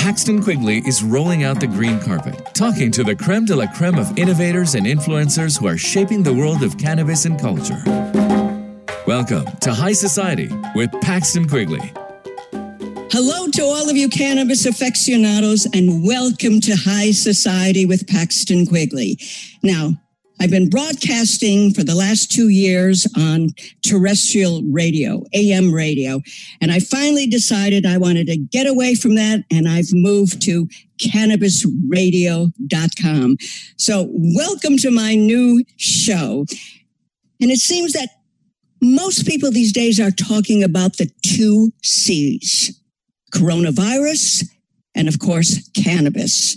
Paxton Quigley is rolling out the green carpet, talking to the creme de la creme of innovators and influencers who are shaping the world of cannabis and culture. Welcome to High Society with Paxton Quigley. Hello to all of you cannabis aficionados, and welcome to High Society with Paxton Quigley. Now, I've been broadcasting for the last two years on terrestrial radio, AM radio, and I finally decided I wanted to get away from that, and I've moved to cannabisradio.com. So, welcome to my new show. And it seems that most people these days are talking about the two C's coronavirus and, of course, cannabis.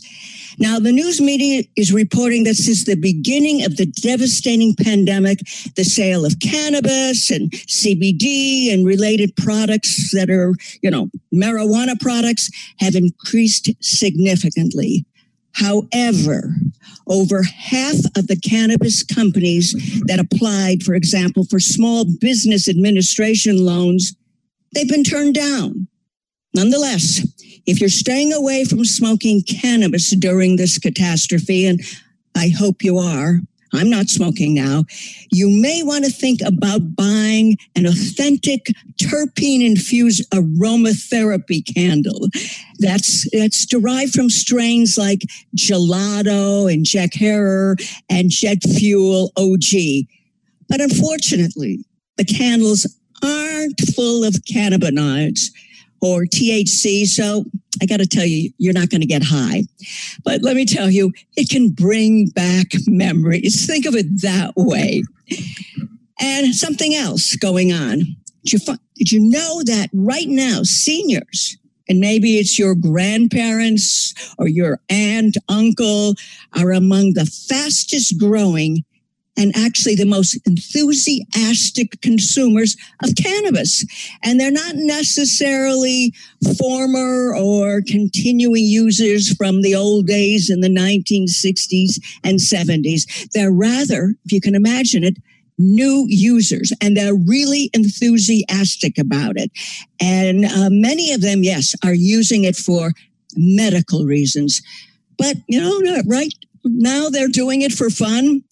Now, the news media is reporting that since the beginning of the devastating pandemic, the sale of cannabis and CBD and related products that are, you know, marijuana products have increased significantly. However, over half of the cannabis companies that applied, for example, for small business administration loans, they've been turned down. Nonetheless, if you're staying away from smoking cannabis during this catastrophe, and I hope you are, I'm not smoking now, you may want to think about buying an authentic terpene infused aromatherapy candle. That's, that's derived from strains like Gelato and Jack Herer and Jet Fuel OG. But unfortunately, the candles aren't full of cannabinoids or THC. So I got to tell you, you're not going to get high. But let me tell you, it can bring back memories. Think of it that way. And something else going on. Did you, did you know that right now, seniors, and maybe it's your grandparents or your aunt, uncle, are among the fastest growing and actually the most enthusiastic consumers of cannabis. And they're not necessarily former or continuing users from the old days in the 1960s and 70s. They're rather, if you can imagine it, new users and they're really enthusiastic about it. And uh, many of them, yes, are using it for medical reasons. But, you know, right now they're doing it for fun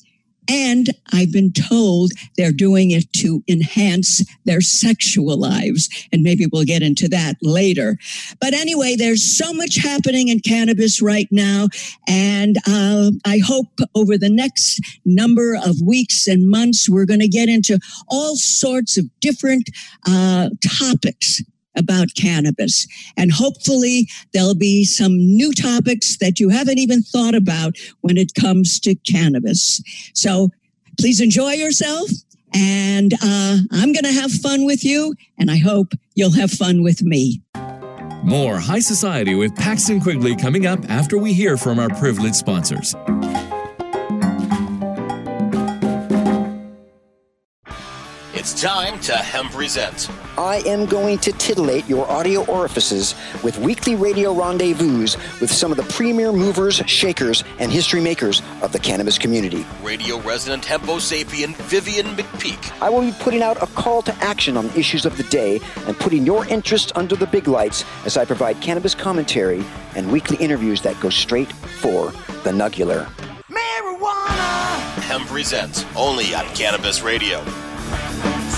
and I've been told they're doing it to enhance their sexual lives. And maybe we'll get into that later. But anyway, there's so much happening in cannabis right now. And uh, I hope over the next number of weeks and months, we're going to get into all sorts of different uh, topics about cannabis. And hopefully there'll be some new topics that you haven't even thought about when it comes to cannabis. So please enjoy yourself. And uh, I'm going to have fun with you, and I hope you'll have fun with me. More High Society with Paxton Quigley coming up after we hear from our privileged sponsors. It's time to Hemp Present. I am going to titillate your audio orifices with weekly radio rendezvous with some of the premier movers, shakers, and history makers of the cannabis community. Radio resident Hempo sapien Vivian McPeak. I will be putting out a call to action on issues of the day and putting your interest under the big lights as I provide cannabis commentary and weekly interviews that go straight for the nugular. Marijuana! Hemp Present, only on Cannabis Radio.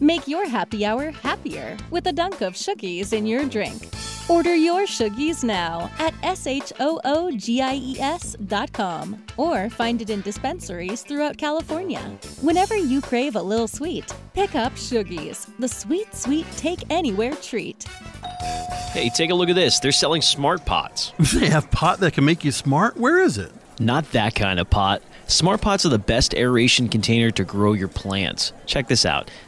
Make your happy hour happier with a dunk of Shoogies in your drink. Order your Shoogies now at S-H-O-O-G-I-E-S dot com or find it in dispensaries throughout California. Whenever you crave a little sweet, pick up Shoogies, the sweet, sweet take anywhere treat. Hey, take a look at this. They're selling smart pots. They have pot that can make you smart? Where is it? Not that kind of pot. Smart Pots are the best aeration container to grow your plants. Check this out.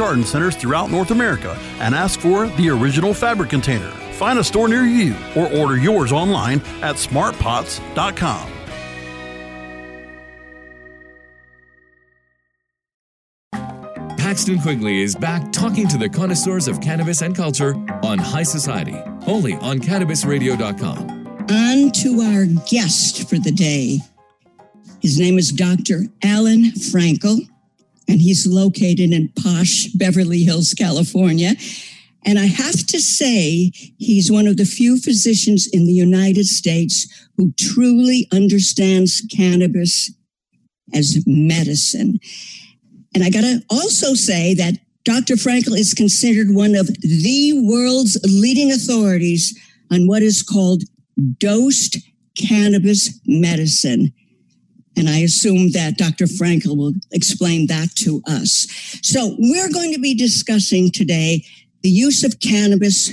garden centers throughout North America and ask for the original fabric container. Find a store near you or order yours online at smartpots.com. Paxton Quigley is back talking to the connoisseurs of cannabis and culture on High Society, only on CannabisRadio.com. On to our guest for the day. His name is Dr. Alan Frankel, and he's located in posh Beverly Hills, California. And I have to say, he's one of the few physicians in the United States who truly understands cannabis as medicine. And I got to also say that Dr. Frankel is considered one of the world's leading authorities on what is called dosed cannabis medicine. And I assume that Dr. Frankel will explain that to us. So we're going to be discussing today the use of cannabis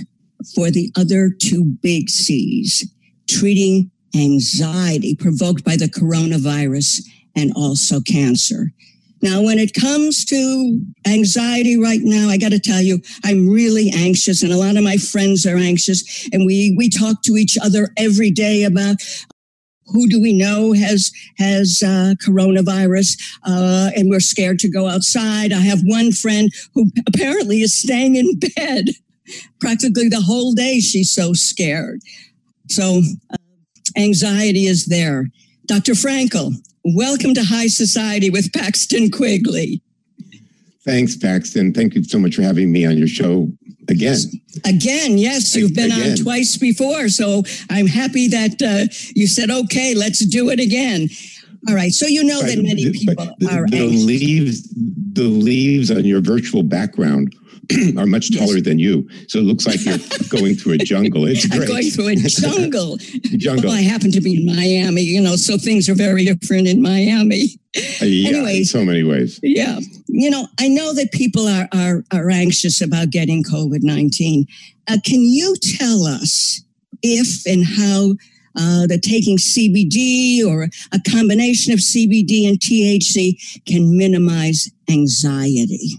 for the other two big C's, treating anxiety provoked by the coronavirus and also cancer. Now, when it comes to anxiety right now, I got to tell you, I'm really anxious, and a lot of my friends are anxious, and we we talk to each other every day about who do we know has has uh, coronavirus, uh, and we're scared to go outside. I have one friend who apparently is staying in bed practically the whole day. She's so scared. So, uh, anxiety is there. Dr. Frankel, welcome to High Society with Paxton Quigley. Thanks, Paxton. Thank you so much for having me on your show again. Again, yes, you've been again. on twice before. So I'm happy that uh, you said, okay, let's do it again. All right. So you know right. that many people the, are the leaves. The leaves on your virtual background are much taller yes. than you. So it looks like you're going through a jungle. It's great. I'm going through a jungle. jungle. Well, I happen to be in Miami, you know, so things are very different in Miami. Uh, yeah, Anyways, in so many ways. Yeah. You know, I know that people are are, are anxious about getting COVID 19. Uh, can you tell us if and how uh, the taking CBD or a combination of CBD and THC can minimize anxiety?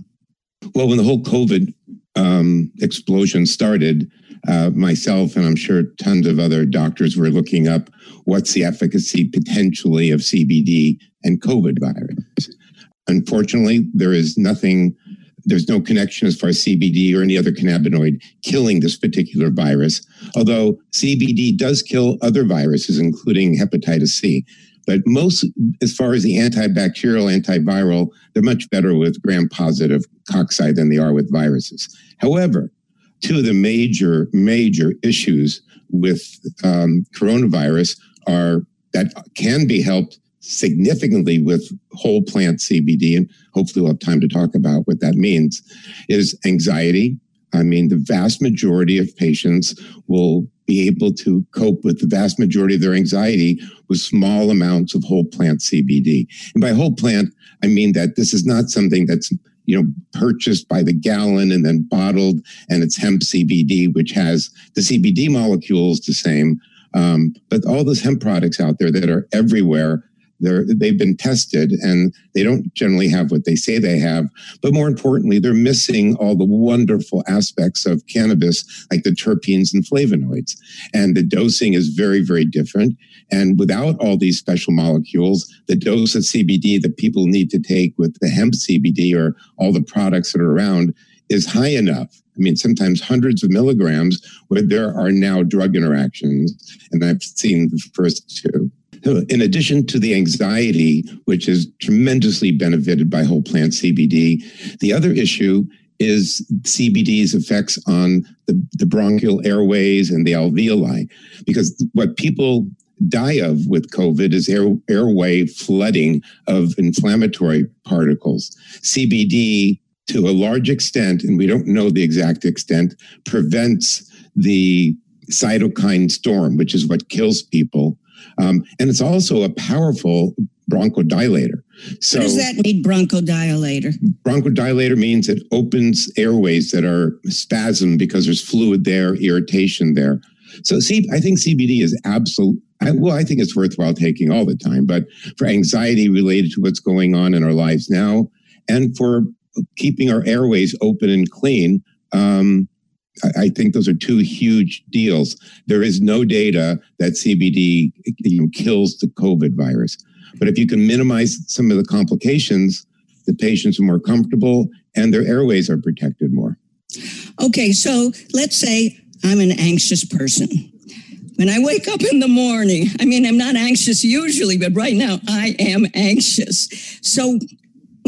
Well, when the whole COVID um, explosion started, uh, myself and I'm sure tons of other doctors were looking up what's the efficacy potentially of CBD and COVID virus. Unfortunately, there is nothing, there's no connection as far as CBD or any other cannabinoid killing this particular virus, although CBD does kill other viruses, including hepatitis C. But most, as far as the antibacterial, antiviral, they're much better with gram positive cocci than they are with viruses. However, two of the major, major issues with um, coronavirus are that can be helped significantly with whole plant CBD, and hopefully we'll have time to talk about what that means, is anxiety. I mean, the vast majority of patients will be able to cope with the vast majority of their anxiety with small amounts of whole plant CBD. And by whole plant, I mean that this is not something that's you know purchased by the gallon and then bottled and it's hemp CBD, which has the CBD molecules the same. Um, but all those hemp products out there that are everywhere they're, they've been tested and they don't generally have what they say they have. But more importantly, they're missing all the wonderful aspects of cannabis, like the terpenes and flavonoids. And the dosing is very, very different. And without all these special molecules, the dose of CBD that people need to take with the hemp CBD or all the products that are around is high enough. I mean, sometimes hundreds of milligrams where there are now drug interactions. And I've seen the first two. Uh, in addition to the anxiety, which is tremendously benefited by whole plant CBD, the other issue is CBD's effects on the, the bronchial airways and the alveoli. Because what people die of with COVID is air, airway flooding of inflammatory particles. CBD, to a large extent, and we don't know the exact extent, prevents the cytokine storm, which is what kills people. Um, and it's also a powerful bronchodilator. So, what does that mean, bronchodilator? Bronchodilator means it opens airways that are spasm because there's fluid there, irritation there. So, see, I think CBD is absolute. I, well, I think it's worthwhile taking all the time, but for anxiety related to what's going on in our lives now, and for keeping our airways open and clean, um, I, think those are two huge deals. There is no data that CBD you know, kills the COVID virus. But if you can minimize some of the complications, the patients are more comfortable and their airways are protected more. Okay, so let's say I'm an anxious person. When I wake up in the morning, I mean, I'm not anxious usually, but right now I am anxious. So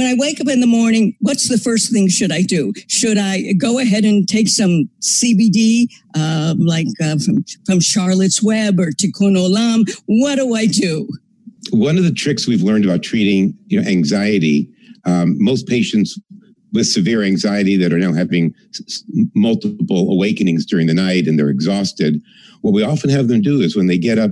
when I wake up in the morning, what's the first thing should I do? Should I go ahead and take some CBD, uh, like uh, from, from Charlotte's Web or Tikkun Olam? What do I do? one of the tricks we've learned about treating you know, anxiety, um, most patients with severe anxiety that are now having multiple awakenings during the night and they're exhausted, what we often have them do is when they get up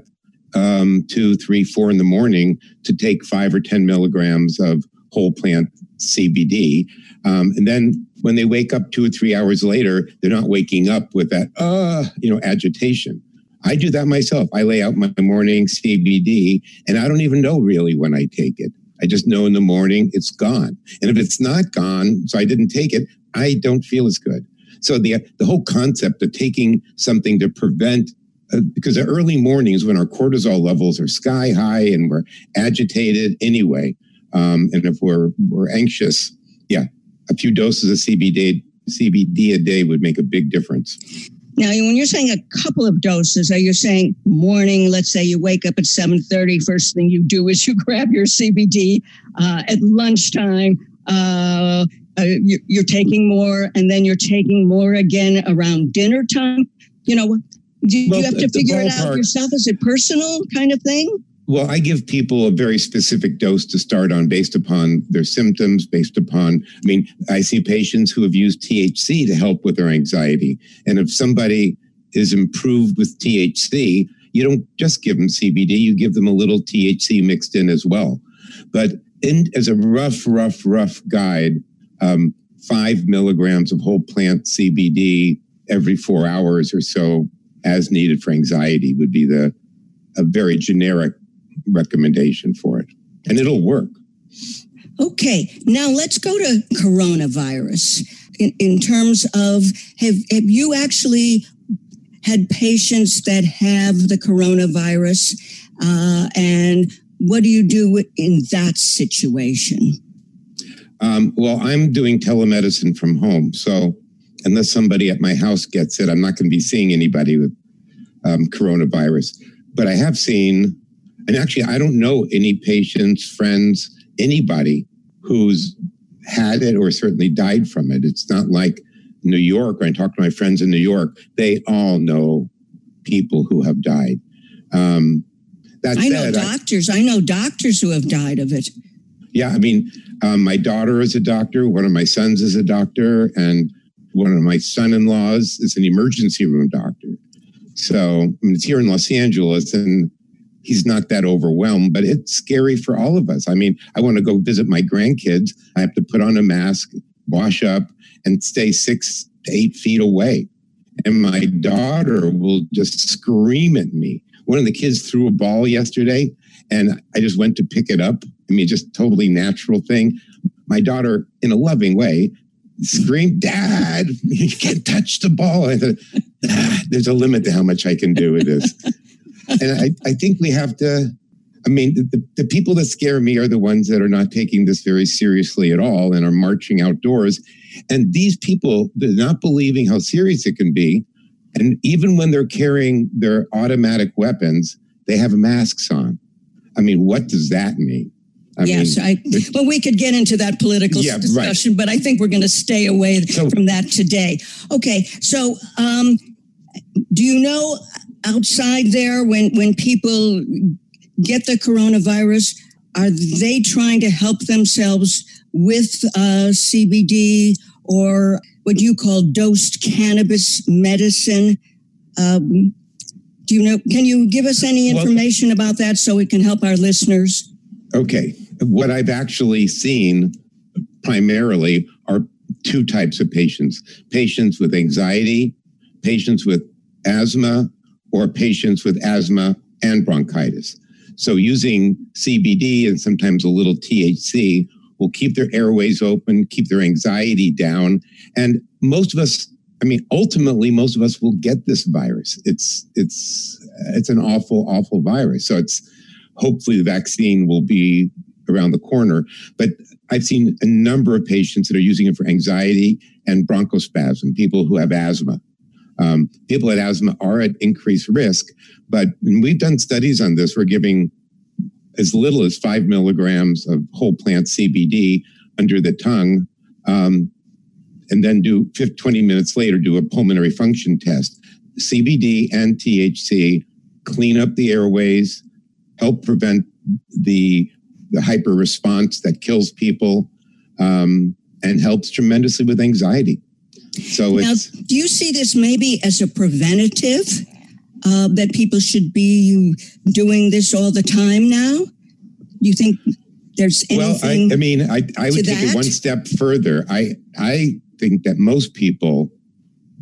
um, two, three, four in the morning to take five or 10 milligrams of whole plant CBD. Um, and then when they wake up two or three hours later, they're not waking up with that, uh, you know, agitation. I do that myself. I lay out my morning CBD and I don't even know really when I take it. I just know in the morning it's gone. And if it's not gone, so I didn't take it, I don't feel as good. So the the whole concept of taking something to prevent uh, because the early mornings when our cortisol levels are sky high and we're agitated anyway, um, and if we're we're anxious, yeah, a few doses of CBD CBD a day would make a big difference. Now, when you're saying a couple of doses, are you saying morning? Let's say you wake up at 7:30. First thing you do is you grab your CBD. Uh, at lunchtime, uh, uh, you're, you're taking more, and then you're taking more again around dinner time. You know, do, well, do you have to figure it out yourself? Is it personal kind of thing? Well, I give people a very specific dose to start on based upon their symptoms, based upon, I mean, I see patients who have used THC to help with their anxiety. And if somebody is improved with THC, you don't just give them CBD, you give them a little THC mixed in as well. But in, as a rough, rough, rough guide, um, five milligrams of whole plant CBD every four hours or so as needed for anxiety would be the a very generic recommendation for it, and it'll work. Okay, now let's go to coronavirus. In, in terms of have have you actually had patients that have the coronavirus, uh, and what do you do in that situation? Um, well, I'm doing telemedicine from home, so unless somebody at my house gets it, I'm not going to be seeing anybody with um, coronavirus. But I have seen and actually, I don't know any patients, friends, anybody who's had it or certainly died from it. It's not like New York. When I talk to my friends in New York, they all know people who have died. Um, that I said, know doctors. I, I, know doctors who have died of it. Yeah, I mean, um, my daughter is a doctor. One of my sons is a doctor, and one of my son-in-laws is an emergency room doctor. So I mean, it's here in Los Angeles, and he's not that overwhelmed, but it's scary for all of us. I mean, I want to go visit my grandkids. I have to put on a mask, wash up, and stay six to eight feet away. And my daughter will just scream at me. One of the kids threw a ball yesterday, and I just went to pick it up. I mean, just totally natural thing. My daughter, in a loving way, screamed, Dad, you can't touch the ball. I thought, ah, there's a limit to how much I can do with this and I, I think we have to I mean, the, the people that scare me are the ones that are not taking this very seriously at all and are marching outdoors. And these people, they're not believing how serious it can be. And even when they're carrying their automatic weapons, they have masks on. I mean, what does that mean? I yes, mean, I, well, we could get into that political yeah, discussion, right. but I think we're going to stay away so, from that today. Okay, so um, do you know outside there when when people get the coronavirus? Are they trying to help themselves with uh, CBD or what you call dosed cannabis medicine? Um, do you know? Can you give us any information well, about that so it can help our listeners? Okay, what I've actually seen primarily are two types of patients: patients with anxiety, patients with asthma, or patients with asthma and bronchitis. So using CBD and sometimes a little THC will keep their airways open, keep their anxiety down. And most of us, I mean, ultimately, most of us will get this virus. It's, it's, it's an awful, awful virus. So it's hopefully the vaccine will be around the corner. But I've seen a number of patients that are using it for anxiety and bronchospasm, people who have asthma. Um, people with asthma are at increased risk, but we've done studies on this. We're giving as little as five milligrams of whole plant CBD under the tongue, um, and then do 50, 20 minutes later do a pulmonary function test. CBD and THC clean up the airways, help prevent the the hyper response that kills people, um, and helps tremendously with anxiety. So now, do you see this maybe as a preventative uh, that people should be doing this all the time now? Do you think there's anything? Well, I, I mean, I, I would take that? it one step further. I I think that most people,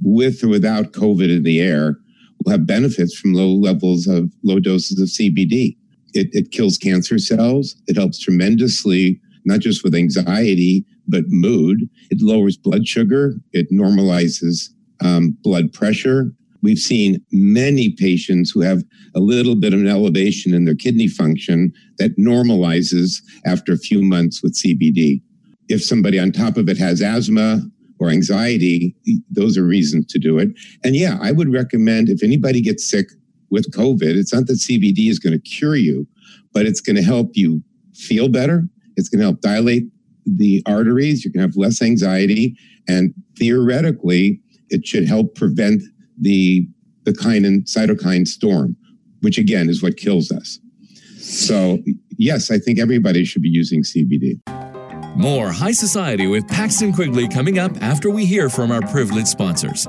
with or without COVID in the air, will have benefits from low levels of low doses of CBD. It, it kills cancer cells. It helps tremendously, not just with anxiety, but mood. It lowers blood sugar. It normalizes um, blood pressure. We've seen many patients who have a little bit of an elevation in their kidney function that normalizes after a few months with CBD. If somebody on top of it has asthma or anxiety, those are reasons to do it. And yeah, I would recommend if anybody gets sick with COVID, it's not that CBD is going to cure you, but it's going to help you feel better. It's going to help dilate the arteries. You can have less anxiety. And theoretically, it should help prevent the, the kinin cytokine storm, which again is what kills us. So, yes, I think everybody should be using CBD. More High Society with Paxton Quigley coming up after we hear from our privileged sponsors.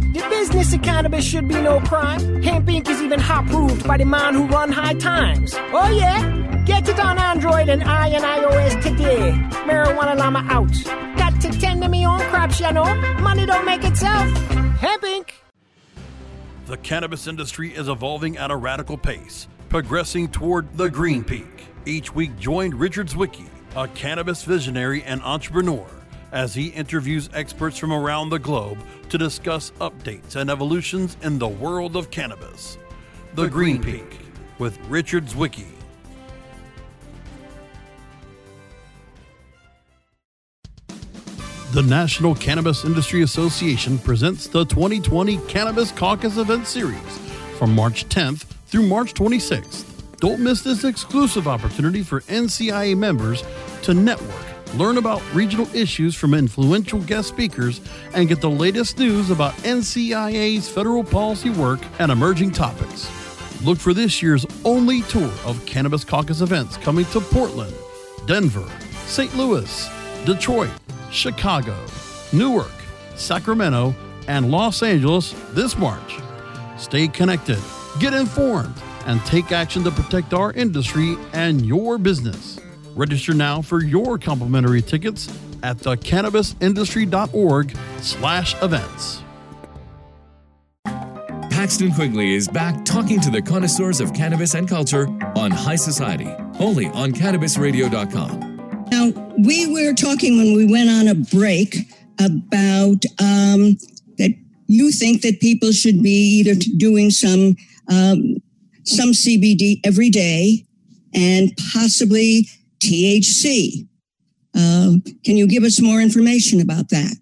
The business of cannabis should be no crime. Hemp Inc. is even hot proved by the man who run high times. Oh yeah? Get it on Android and I and iOS today. Marijuana Llama out. Got to tend to me own crops, you know. Money don't make itself. Hemp Inc. The cannabis industry is evolving at a radical pace, progressing toward the green peak. Each week, join Richard Zwicky, a cannabis visionary and entrepreneur as he interviews experts from around the globe to discuss updates and evolutions in the world of cannabis. The, the Green, Green Peak, Peak with Richard Zwicky. The National Cannabis Industry Association presents the 2020 Cannabis Caucus Event Series from March 10th through March 26th. Don't miss this exclusive opportunity for NCIA members to network learn about regional issues from influential guest speakers, and get the latest news about NCIA's federal policy work and emerging topics. Look for this year's only tour of Cannabis Caucus events coming to Portland, Denver, St. Louis, Detroit, Chicago, Newark, Sacramento, and Los Angeles this March. Stay connected, get informed, and take action to protect our industry and your business. Register now for your complimentary tickets at thecannabisindustry.org slash events. Paxton Quigley is back talking to the connoisseurs of cannabis and culture on High Society, only on cannabisradio.com. Now, we were talking when we went on a break about um, that you think that people should be either doing some um, some CBD every day and possibly THC. Uh, can you give us more information about that?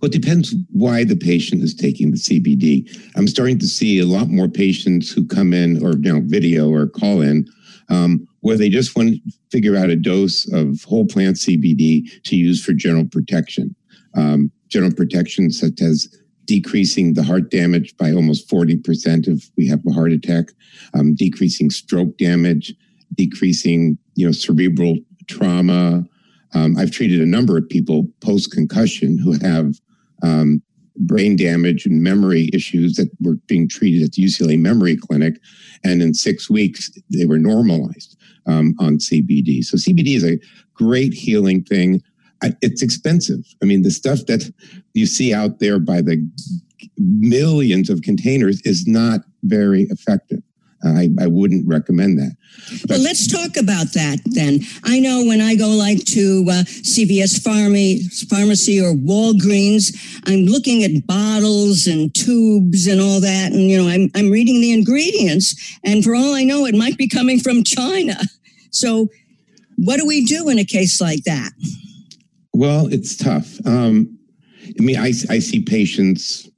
Well, it depends why the patient is taking the CBD. I'm starting to see a lot more patients who come in or you know video or call in um, where they just want to figure out a dose of whole plant CBD to use for general protection. Um, general protection such as decreasing the heart damage by almost 40% if we have a heart attack, um, decreasing stroke damage, decreasing you know cerebral trauma. Um, I've treated a number of people post concussion who have um, brain damage and memory issues that were being treated at the UCLA Memory Clinic, and in six weeks they were normalized um, on CBD. So CBD is a great healing thing. It's expensive. I mean, the stuff that you see out there by the millions of containers is not very effective. I, I wouldn't recommend that. But well, let's talk about that then. I know when I go like to uh, CVS Pharmacy, Pharmacy or Walgreens, I'm looking at bottles and tubes and all that, and you know, I'm I'm reading the ingredients, and for all I know, it might be coming from China. So, what do we do in a case like that? Well, it's tough. Um, I mean, I, I see patients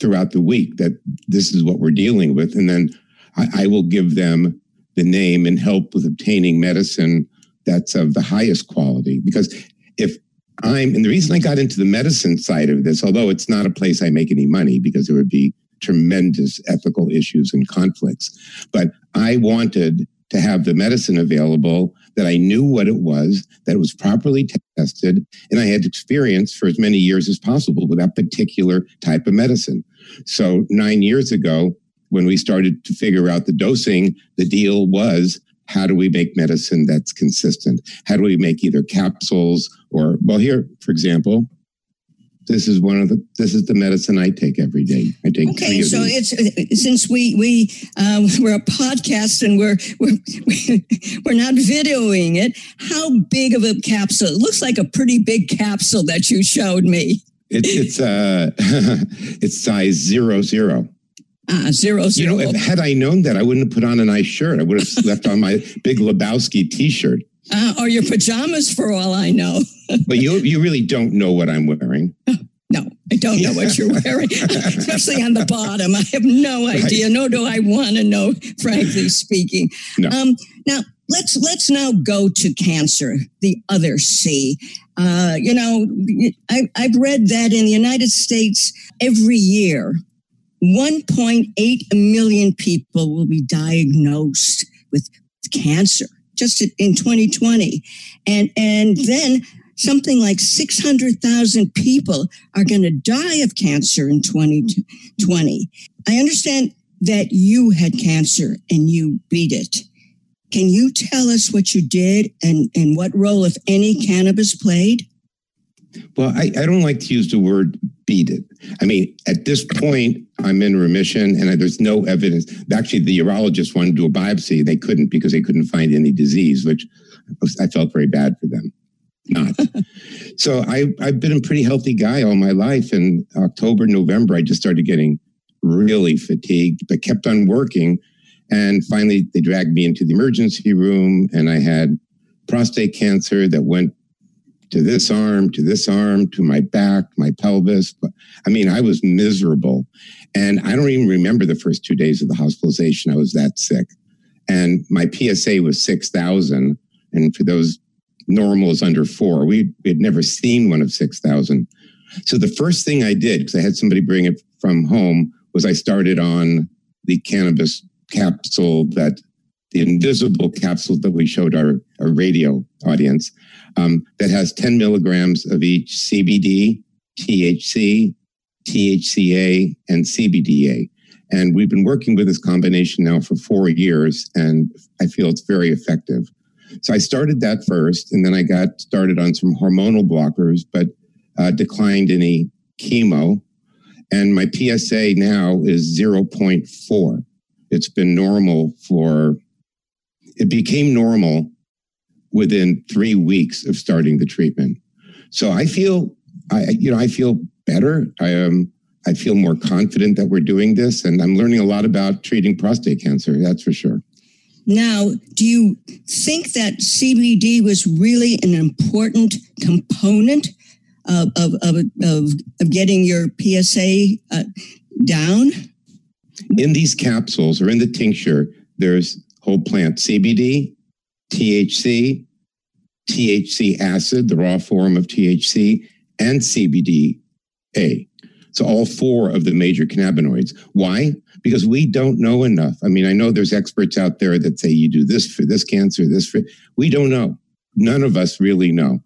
throughout the week that this is what we're dealing with, and then I, I will give them the name and help with obtaining medicine that's of the highest quality. Because if I'm, and the reason I got into the medicine side of this, although it's not a place I make any money because there would be tremendous ethical issues and conflicts, but I wanted to have the medicine available that I knew what it was, that it was properly tested, and I had experience for as many years as possible with that particular type of medicine. So nine years ago, when we started to figure out the dosing, the deal was how do we make medicine that's consistent? How do we make either capsules or, well, here, for example, this is one of the this is the medicine I take every day. I take okay. so it's since we we uh, we're a podcast and we're we're we're not videoing it. How big of a capsule? It looks like a pretty big capsule that you showed me. It, it's uh it's size zero zero. Uh, zero, zero. You know, if, had I known that, I wouldn't have put on a nice shirt. I would have left on my big Lebowski T-shirt. Uh, or your pajamas, for all I know. but you you really don't know what I'm wearing. No, I don't know what you're wearing, especially on the bottom. I have no idea, nor do I want to know, frankly speaking. No. Um, now, let's let's now go to cancer, the other C. Uh, you know, I, I've read that in the United States every year 1.8 million people will be diagnosed with cancer just in 2020. And, and then something like 600,000 people are going to die of cancer in 2020. I understand that you had cancer and you beat it. Can you tell us what you did and, and what role, if any, cannabis played? Well, I, I don't like to use the word beat it. I mean, at this point, I'm in remission and there's no evidence. Actually, the urologist wanted to do a biopsy. They couldn't because they couldn't find any disease, which I felt very bad for them. Not. so I, I've been a pretty healthy guy all my life. And October, November, I just started getting really fatigued, but kept on working. And finally, they dragged me into the emergency room and I had prostate cancer that went to this arm, to this arm, to my back, my pelvis. I mean, I was miserable. And I don't even remember the first two days of the hospitalization. I was that sick. And my PSA was 6,000. And for those normals under four, we had never seen one of 6,000. So the first thing I did, because I had somebody bring it from home, was I started on the cannabis capsule that the invisible capsule that we showed our, our radio audience um, that has 10 milligrams of each CBD, THC, THCA, and CBDA. And we've been working with this combination now for four years, and I feel it's very effective. So I started that first, and then I got started on some hormonal blockers, but uh, declined any chemo. And my PSA now is 0.4. It's been normal for, it became normal within three weeks of starting the treatment. So I feel, I you know, I feel better. I um, I feel more confident that we're doing this, and I'm learning a lot about treating prostate cancer. That's for sure. Now, do you think that CBD was really an important component of, of, of, of, of getting your PSA uh, down? In these capsules or in the tincture, there's whole plant CBD, THC, THC acid, the raw form of THC, and CBDA. So all four of the major cannabinoids. Why? Because we don't know enough. I mean, I know there's experts out there that say you do this for this cancer, this for. We don't know. None of us really know.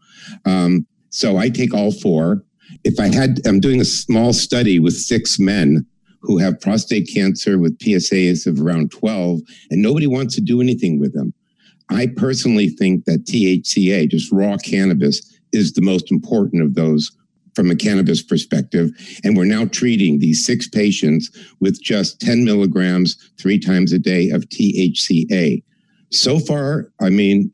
Um, so I take all four. If I had, I'm doing a small study with six men who have prostate cancer with PSAs of around 12, and nobody wants to do anything with them. I personally think that THCA, just raw cannabis, is the most important of those from a cannabis perspective. And we're now treating these six patients with just 10 milligrams three times a day of THCA. So far, I mean,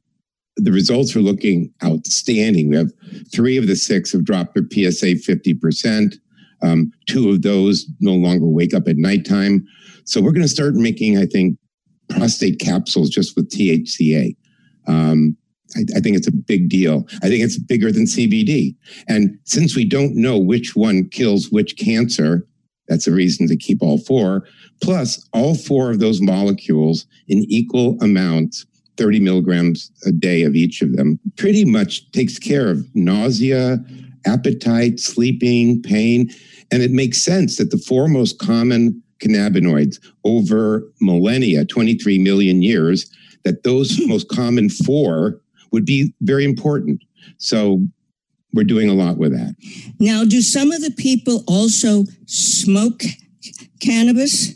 the results are looking outstanding. We have three of the six have dropped their PSA 50%. Um, two of those no longer wake up at nighttime. So we're going to start making, I think, prostate capsules just with THCA. Um, I, I, think it's a big deal. I think it's bigger than CBD. And since we don't know which one kills which cancer, that's a reason to keep all four. Plus, all four of those molecules in equal amounts, 30 milligrams a day of each of them, pretty much takes care of nausea, appetite, sleeping, pain. And it makes sense that the four most common cannabinoids over millennia, 23 million years, that those most common four would be very important. So we're doing a lot with that. Now, do some of the people also smoke cannabis?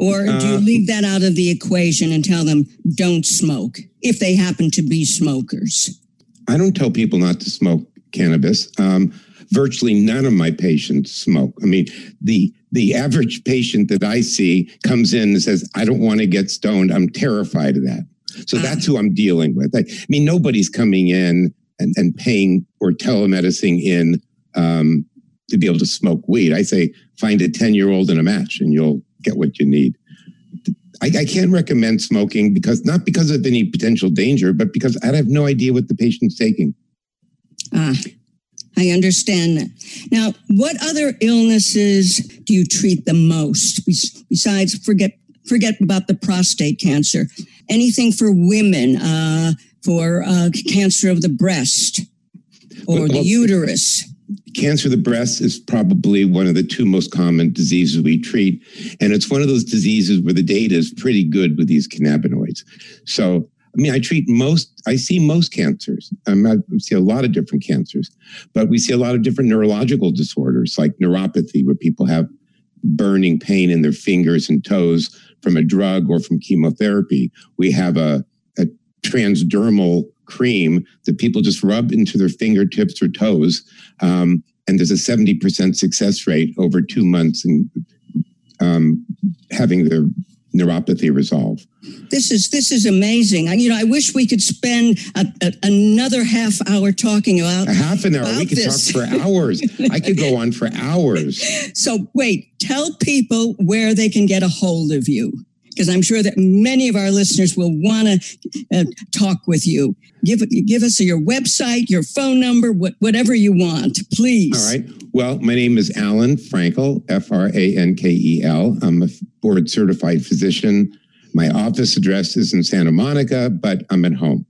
Or do you uh, leave that out of the equation and tell them don't smoke if they happen to be smokers? I don't tell people not to smoke cannabis. Um, virtually none of my patients smoke. I mean, the the average patient that I see comes in and says, "I don't want to get stoned. I'm terrified of that." So uh, that's who I'm dealing with. I, I mean, nobody's coming in and, and paying or telemedicine in um, to be able to smoke weed. I say find a 10 year old in a match and you'll get what you need. I, I, can't recommend smoking because not because of any potential danger, but because I have no idea what the patient's taking. Ah, I understand that. Now, what other illnesses do you treat the most besides forget forget about the prostate cancer? anything for women, uh, for uh, cancer of the breast or well, the uterus. Cancer of the breast is probably one of the two most common diseases we treat. And it's one of those diseases where the data is pretty good with these cannabinoids. So, I mean, I treat most, I see most cancers. Um, I see a lot of different cancers, but we see a lot of different neurological disorders like neuropathy, where people have burning pain in their fingers and toes from a drug or from chemotherapy. We have a, a transdermal cream that people just rub into their fingertips or toes. Um, and there's a 70% success rate over two months in um, having their neuropathy resolve. This is this is amazing. I, you know, I wish we could spend a, a, another half hour talking about a half an hour. We could this. talk for hours. I could go on for hours. So wait, tell people where they can get a hold of you because I'm sure that many of our listeners will want to uh, talk with you. Give give us your website, your phone number, what, whatever you want, please. All right. Well, my name is Alan Frankel, F R A N K E L. I'm a board certified physician. My office address is in Santa Monica, but I'm at home.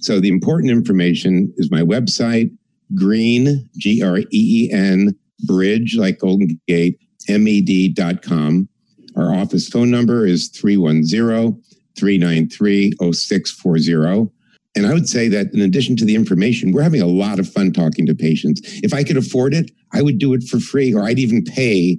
So the important information is my website, green, G R E E N, bridge, like Golden Gate, med.com. Our office phone number is 310 393 0640. And I would say that in addition to the information, we're having a lot of fun talking to patients. If I could afford it, I would do it for free, or I'd even pay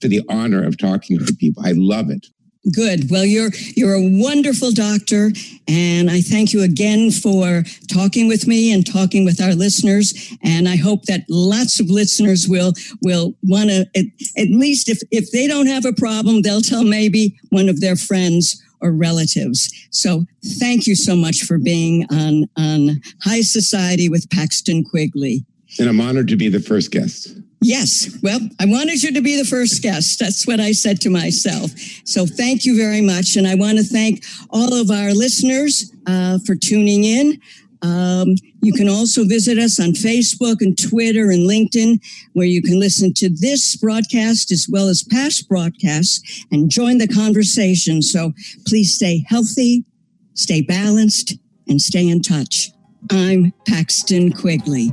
for the honor of talking to people. I love it. Good. Well, you're you're a wonderful doctor, and I thank you again for talking with me and talking with our listeners. And I hope that lots of listeners will will want to at, at least if if they don't have a problem, they'll tell maybe one of their friends or relatives. So thank you so much for being on on High Society with Paxton Quigley. And I'm honored to be the first guest. Yes. Well, I wanted you to be the first guest. That's what I said to myself. So thank you very much. And I want to thank all of our listeners uh, for tuning in. Um, you can also visit us on Facebook and Twitter and LinkedIn, where you can listen to this broadcast as well as past broadcasts and join the conversation. So please stay healthy, stay balanced, and stay in touch. I'm Paxton Quigley.